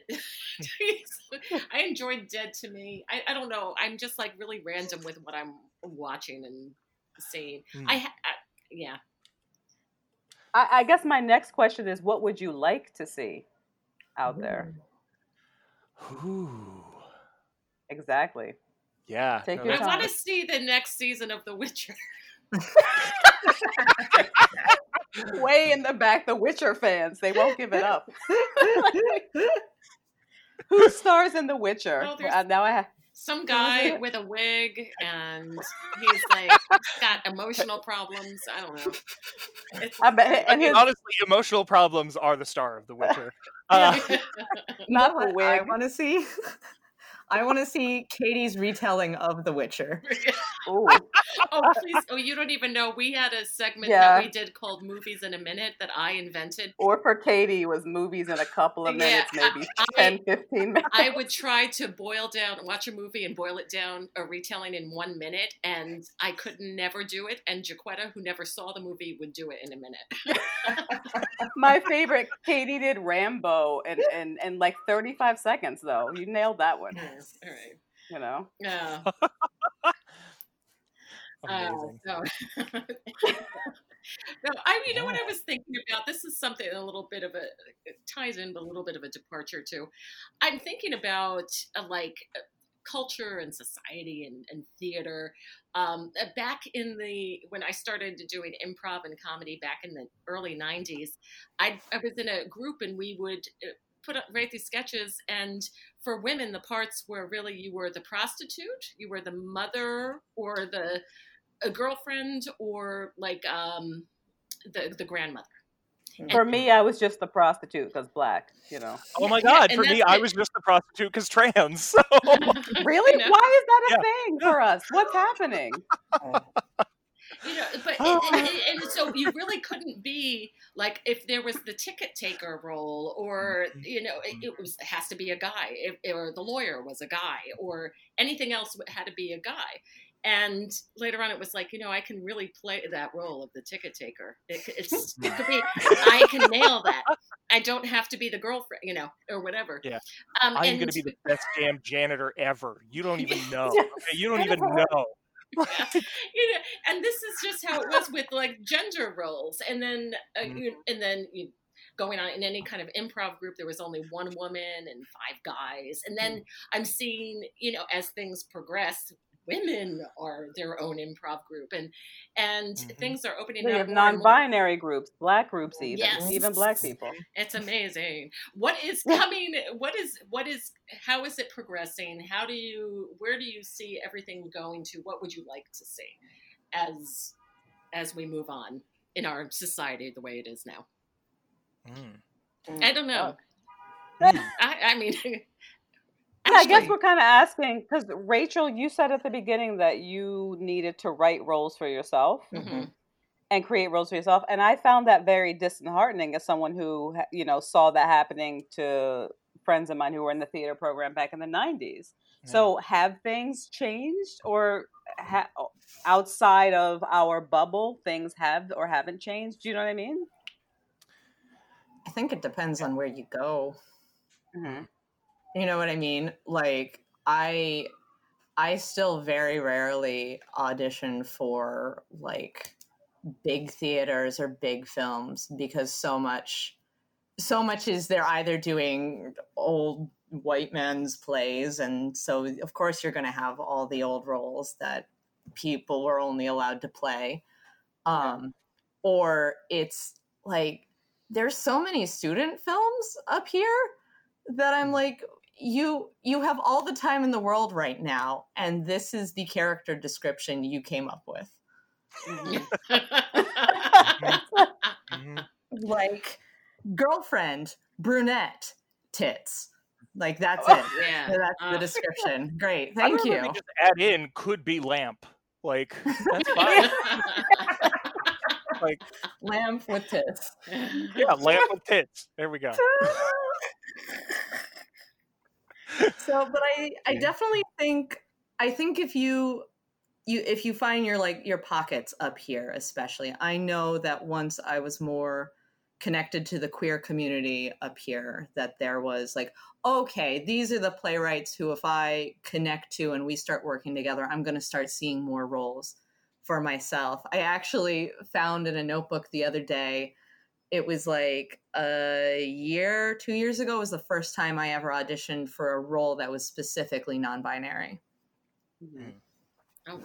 I enjoyed Dead to Me. I, I don't know. I'm just like really random with what I'm watching and seeing. Mm. I, I yeah. I, I guess my next question is, what would you like to see out there? Ooh. Exactly. Yeah. Take no, your I that's- want to see the next season of The Witcher. Way in the back, the Witcher fans. They won't give it up. Who stars in The Witcher? Oh, now I have. Some guy with a wig and he's like got emotional problems. I don't know. It's, I bet, I and mean, his, honestly, emotional problems are the star of The Witcher. Uh, Not know the what I want to see? I want to see Katie's retelling of The Witcher. oh, please. Oh, you don't even know. We had a segment Yeah. that we did called Movies in a Minute that I invented. Or for Katie, was movies in a couple of Yeah, minutes, maybe I- 10, 15 minutes. I would try to boil down, watch a movie and boil it down, a retelling in one minute, and I could never do it. And Jaquetta, who never saw the movie, would do it in a minute. My favorite, Katie did Rambo in, in, in like 35 seconds, though. You nailed that one, Yes, All right. you know? Yeah. Amazing. Uh, so, no, I you know what I was thinking about. This is something a little bit of a it ties in, but a little bit of a departure too. I'm thinking about uh, like uh, culture and society and, and theater. Um, uh, back in the when I started doing improv and comedy back in the early '90s, I, I was in a group and we would. Put up, write these sketches, and for women, the parts were really you were the prostitute, you were the mother, or the a girlfriend or like um the the grandmother. For me, I was just the prostitute because black, you know. Oh my god! and For me, that's I was just a prostitute because trans. So Really? You know? Why is that a Yeah. thing for us? What's happening? You know, but and, and, and so you really couldn't be like if there was the ticket taker role, or you know, it, it was it has to be a guy, if, or the lawyer was a guy, or anything else had to be a guy. And later on, it was like, you know, I can really play that role of the ticket taker. It, it's, it could be, I can nail that. I don't have to be the girlfriend, you know, or whatever. Yeah. Um, I'm going to be the best damn janitor ever. You don't even know. Okay, you don't even know. you know, and this is just how it was with like gender roles, and then uh, Mhm. you, and then you going on in any kind of improv group, there was only one woman and five guys, and then I'm seeing, you know, as things progress. Women are their own improv group, and and Mhm. things are opening We up. have more and more. non-binary groups, black groups, even Yes. even black people. It's amazing. What is coming? What is what is? How is it progressing? How do you? Where do you see everything going to? What would you like to see as as we move on in our society the way it is now? Mm. I don't know. Mm. I, I mean, Yeah, I guess we're kind of asking because Rachel, you said at the beginning that you needed to write roles for yourself Mhm. and create roles for yourself, and I found that very disheartening as someone who you know saw that happening to friends of mine who were in the theater program back in the '90s. So, have things changed, or ha- outside of our bubble, things have or haven't changed? Do you know what I mean? I think it depends on where you go. Mm-hmm. You know what I mean? Like I I still very rarely audition for like big theaters or big films because so much so much is they're either doing old white men's plays and so of course you're going to have all the old roles that people were only allowed to play. Um or it's like there's so many student films up here that I'm like you you have all the time in the world right now and this is the character description you came up with Mhm. like girlfriend brunette tits like that's it yeah, that's uh, the description great thank don't know if you just add in could be lamp. Like that's fine. like lamp with tits yeah, lamp with tits. There we go. So but i i definitely think i think if you you if you find your like your pockets up here especially i know that once i was more connected to the queer community up here that there was like okay these are the playwrights who if i connect to and we start working together i'm going to start seeing more roles for myself. I actually found in a notebook the other day it was like a year, two years ago was the first time I ever auditioned for a role that was specifically non-binary. Mhm. Oh,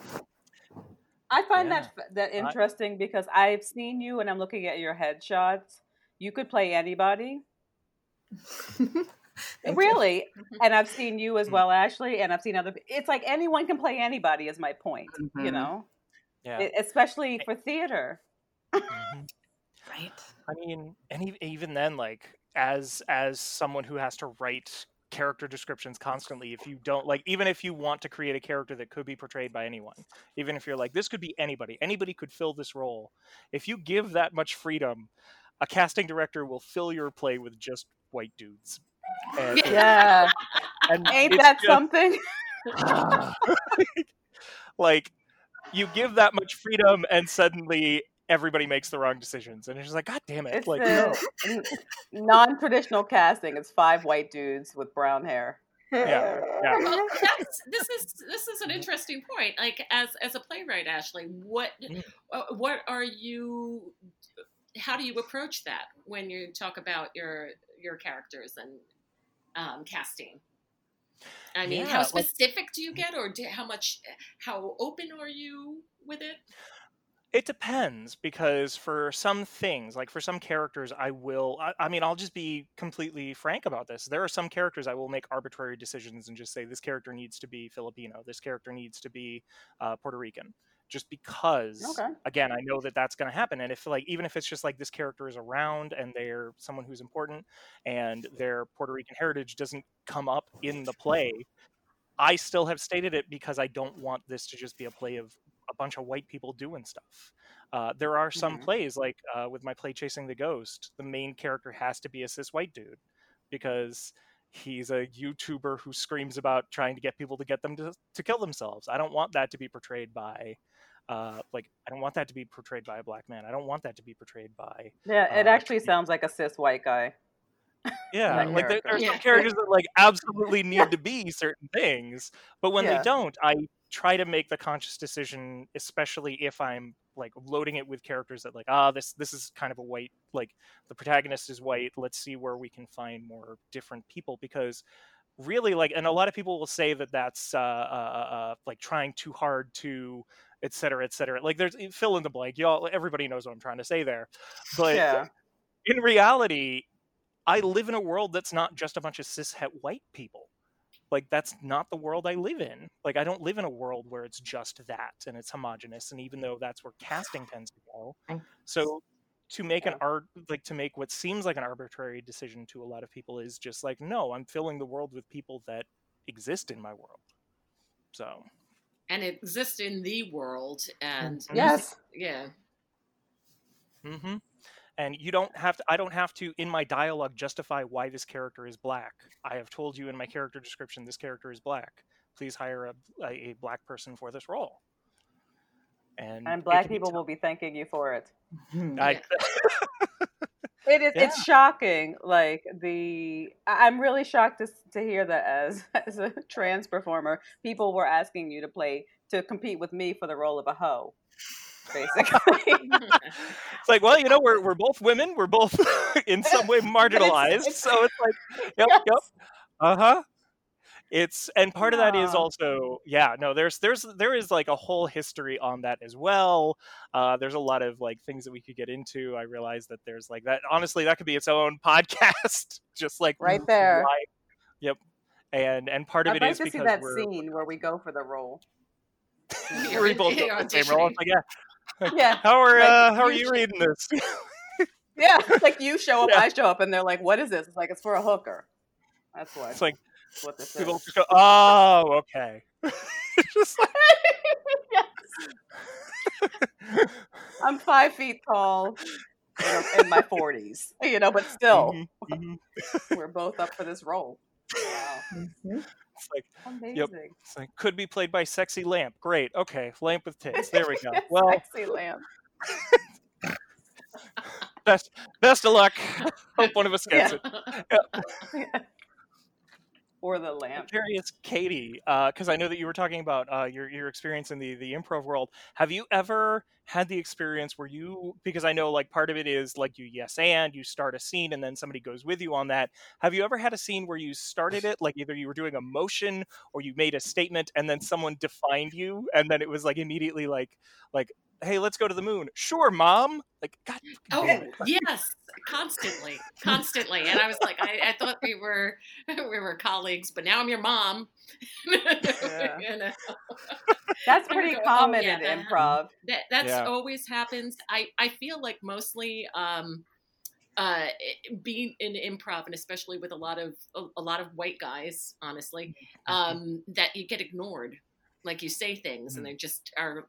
I find Yeah. that f- that I- interesting because I've seen you and I'm looking at your headshots. You could play anybody, Thank you. really. And I've seen you as Mm. well, Ashley, and I've seen other. It's like anyone can play anybody. Is my point. You Mhm. know, Yeah. E- especially for theater. Mhm. Right. I mean, and even then, like as as someone who has to write character descriptions constantly if you don't like even if you want to create a character that could be portrayed by anyone even if you're like this could be anybody anybody could fill this role if you give that much freedom a casting director will fill your play with just white dudes and, Yeah. and Ain't that just- something? like you give that much freedom and suddenly everybody makes the wrong decisions and it's just like god damn it It's like no. non-traditional casting. It's five white dudes with brown hair. yeah yeah well, that's, this is this is an interesting point. Like as as a playwright, Ashley, what Mm. uh, what are you? How do you approach that when you talk about your your characters and um, casting? I mean, Yeah, how like- specific do you get, or do, how much? How open are you with it? It depends because for some things, like for some characters, I will. I, I mean, I'll just be completely frank about this. There are some characters I will make arbitrary decisions and just say this character needs to be Filipino, this character needs to be uh, Puerto Rican, just because. Okay. Again, I know that that's going to happen, and if like even if it's just like this character is around and they're someone who's important and their Puerto Rican heritage doesn't come up in the play, I still have stated it because I don't want this to just be a play of bunch of white people doing stuff. Uh, there are some Mhm. plays, like uh, with my play Chasing the Ghost, the main character has to be a cis white dude because he's a YouTuber who screams about trying to get people to get them to, to kill themselves. I don't want that to be portrayed by. Uh, like I don't want that to be portrayed by a black man. I don't want that to be portrayed by Yeah, it Uh, actually sounds like a cis white guy. yeah, like there, there are character. some characters that like absolutely need to be certain things, but when Yeah. they don't, I try to make the conscious decision, especially if I'm like loading it with characters that like ah this this is kind of a white like the protagonist is white. Let's see where we can find more different people because really like and a lot of people will say that that's uh, uh, uh like trying too hard to et cetera et cetera like there's fill in the blank y'all everybody knows what i'm trying to say there but Yeah. in reality, I live in a world that's not just a bunch of cishet white people. Like that's not the world I live in. Like I don't live in a world where it's just that and it's homogenous. And even though that's where casting tends to go, so to make an art like to make what seems like an arbitrary decision to a lot of people is just like no, I'm filling the world with people that exist in my world. So And exist in the world, and Mhm. Yes. yeah, hmm And you don't have to, I don't have to, in my dialogue, justify why this character is black. I have told you in my character description, this character is black. Please hire a, a, a black person for this role. And, And black people tough. will be thanking you for it. I, It is. Yeah. It's shocking. Like the, I- I'm really shocked to to hear that as as a trans performer, people were asking you to play to compete with me for the role of a hoe, basically. it's like, well, you know, we're, we're both women. We're both in some way marginalized. it's- so it's like, yep, Yes. yep. Uh huh. It's and part of that is also yeah no there's there's there is like a whole history on that as well. Uh, there's a lot of like things that we could get into. I realize that there's like that honestly that could be its own podcast, just like Right there. why- Yep. And and part of I'd it like is to see because that scene where we go for the role. We both go the same role. It's like, yeah. Yeah, How are Like, uh, how are you reading this? yeah. it's Like you show up, Yeah. I show up, and they're like, "What is this?" It's like it's for a hooker. That's what. It's like what this people is. just go, oh, okay. just like, I'm five feet tall in, in my 40s, you know, but still, mhm, mhm. we're both up for this role. Wow. Mhm. It's like Amazing. it's like could be played by sexy lamp. Great. Okay, lamp with tits. There we go. Well, Sexy Lamp. best best of luck. Hope one of us gets Yeah. it. Or the lamp. Curious, Katie, because I know that you were talking about uh, your your experience in the the improv world. Have you ever had the experience where you? Because I know like part of it is like you yes and you start a scene and then somebody goes with you on that. Have you ever had a scene where you started it like either you were doing a motion or you made a statement and then someone defined you and then it was like immediately like like hey let's go to the moon sure mom like god Oh yes, constantly, constantly. And I was like, I, I thought we were we were colleagues, but now I'm your mom. Yeah. You know? That's pretty go, oh, common yeah, in that- improv. That that's Yeah. always happens. I I feel like mostly um uh, being in improv and especially with a lot of a, a lot of white guys, honestly, Mm-hmm. um, that you get ignored. Like you say things and Mm. they just are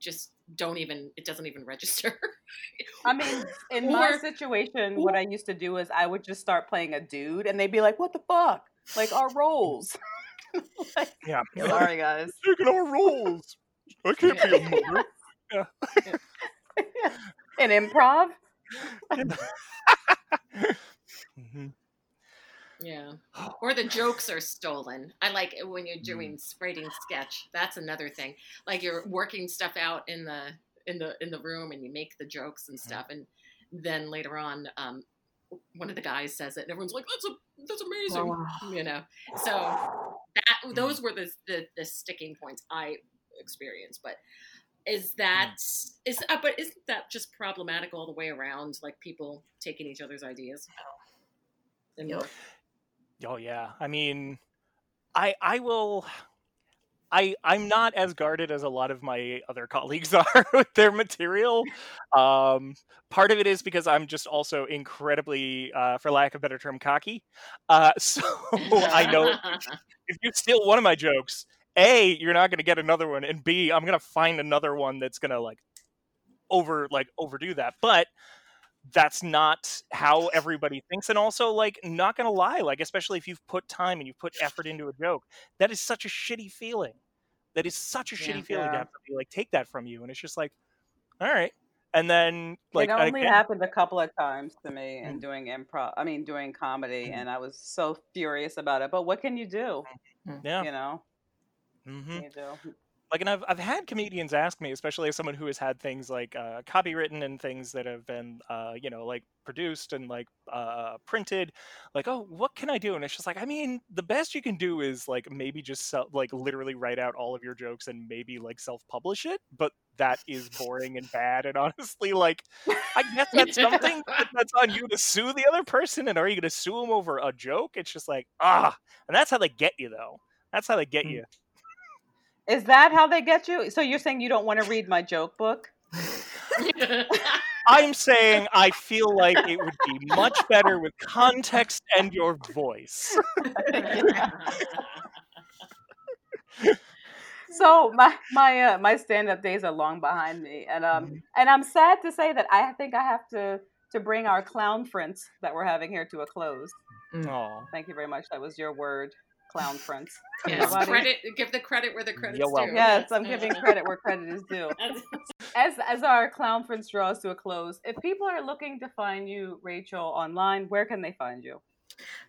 just don't even it doesn't even register. I mean, in my situation, what I used to do is I would just start playing a dude, and they'd be like, "What the fuck?" Like our roles. like, Yeah. sorry, guys. Taking our roles. I can't be a mother. Yeah. An improv, Mhm. Yeah. Or the jokes are stolen. I like it when you're Mm. doing spreading sketch. That's another thing. Like you're working stuff out in the in the in the room and you make the jokes and stuff and then later on um one of the guys says it and everyone's like that's a that's amazing you know so that those were the, the the sticking points i experienced but is that is uh, but isn't that just problematic all the way around like people taking each other's ideas and Yep. Oh yeah. I mean, I I will. I I'm not as guarded as a lot of my other colleagues are with their material. Um, part of it is because I'm just also incredibly, uh, for lack of a better term, cocky. Uh, so I know if you steal one of my jokes, a you're not going to get another one, and b I'm going to find another one that's going to like over like overdo that. But that's not how everybody thinks and also like not gonna lie like especially if you've put time and you've put effort into a joke that is such a shitty feeling that is such a Yeah. shitty feeling to Yeah. have somebody like take that from you and it's just like all right and then like it only again, Mm. happened a couple of times to me in doing improv. I mean, doing comedy, and I was so furious about it. But what can you do? yeah You know, hmm What can you do. Like and I've, I've had comedians ask me especially as someone who has had things like uh, copywritten and things that have been uh, you know like produced and like uh, printed like oh what can i do? And it's just like i mean the best you can do is like maybe just sell, like literally write out all of your jokes and maybe like self-publish it but that is boring and bad and honestly like i guess that's something that's on you to sue the other person and are you going to sue them over a joke? It's just like ah! And that's how they get you though. That's how they get Mm. you Is that how they get you? So you're saying you don't want to read my joke book? I'm saying I feel like it would be much better with context and your voice. So my my uh, my stand up days are long behind me, and um Mhm. and I'm sad to say that I think I have to to bring our clownference that we're having here to a close. Oh, Thank you very much. That was your word, clownference. yes, credit give the credit where the credit's You're due. Yes, I'm giving credit where credit is due. As as our clownference draws to a close, if people are looking to find you, Rachel, online, where can they find you?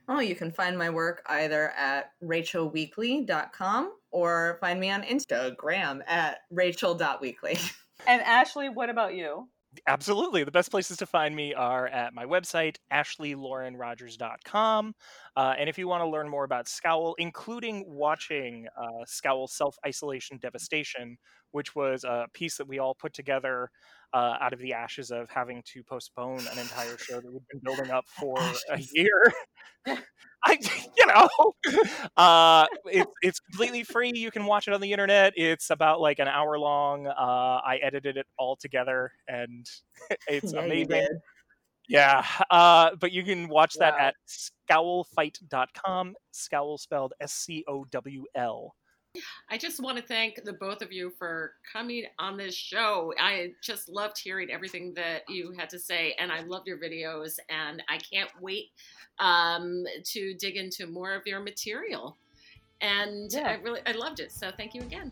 Oh, you can find my work either at rachelweekley.com or find me on Instagram at rachel.weekley. And Ashley, what about you? Absolutely. The best places to find me are at my website, ashleylaurenrogers.com. Uh, and if you want to learn more about Scowl, including watching uh, Scowl Self Isolation Devastation, which was a piece that we all put together uh, out of the ashes of having to postpone an entire show that we'd been building up for a year. I, you know, uh, it's it's completely free. You can watch it on the internet. It's about like an hour long. Uh, I edited it all together, and it's Yeah, amazing. Yeah, uh, but you can watch that Wow. at scowlfight.com. Scowl spelled S C O W L. I just want to thank the both of you for coming on this show. I just loved hearing everything that you had to say, and I loved your videos, and I can't wait um, to dig into more of your material. And Yeah. I really, I loved it. So thank you again.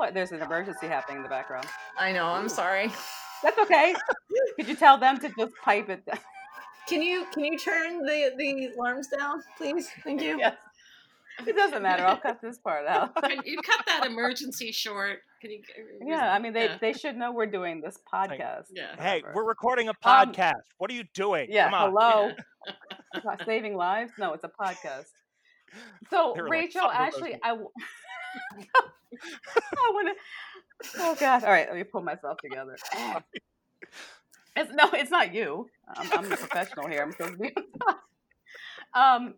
People, there's an emergency happening in the background. I know. I'm sorry. That's okay. Could you tell them to just pipe it down? Can you can you turn the the alarms down, please? Thank you. Yes. It doesn't matter. I'll cut this part out. Can you cut that emergency short? Can you? Yeah, I mean they, yeah. they should know we're doing this podcast. Yeah. Hey, we're recording a Um, podcast. what are you doing? Yeah, Come on. hello. Not Saving lives? No, it's a podcast. So There were like Rachel, five of those actually, things. I, w- I want to. Oh God! All right, let me pull myself together. It's no, it's not you. I'm, I'm the professional here. I'm supposed to be. um.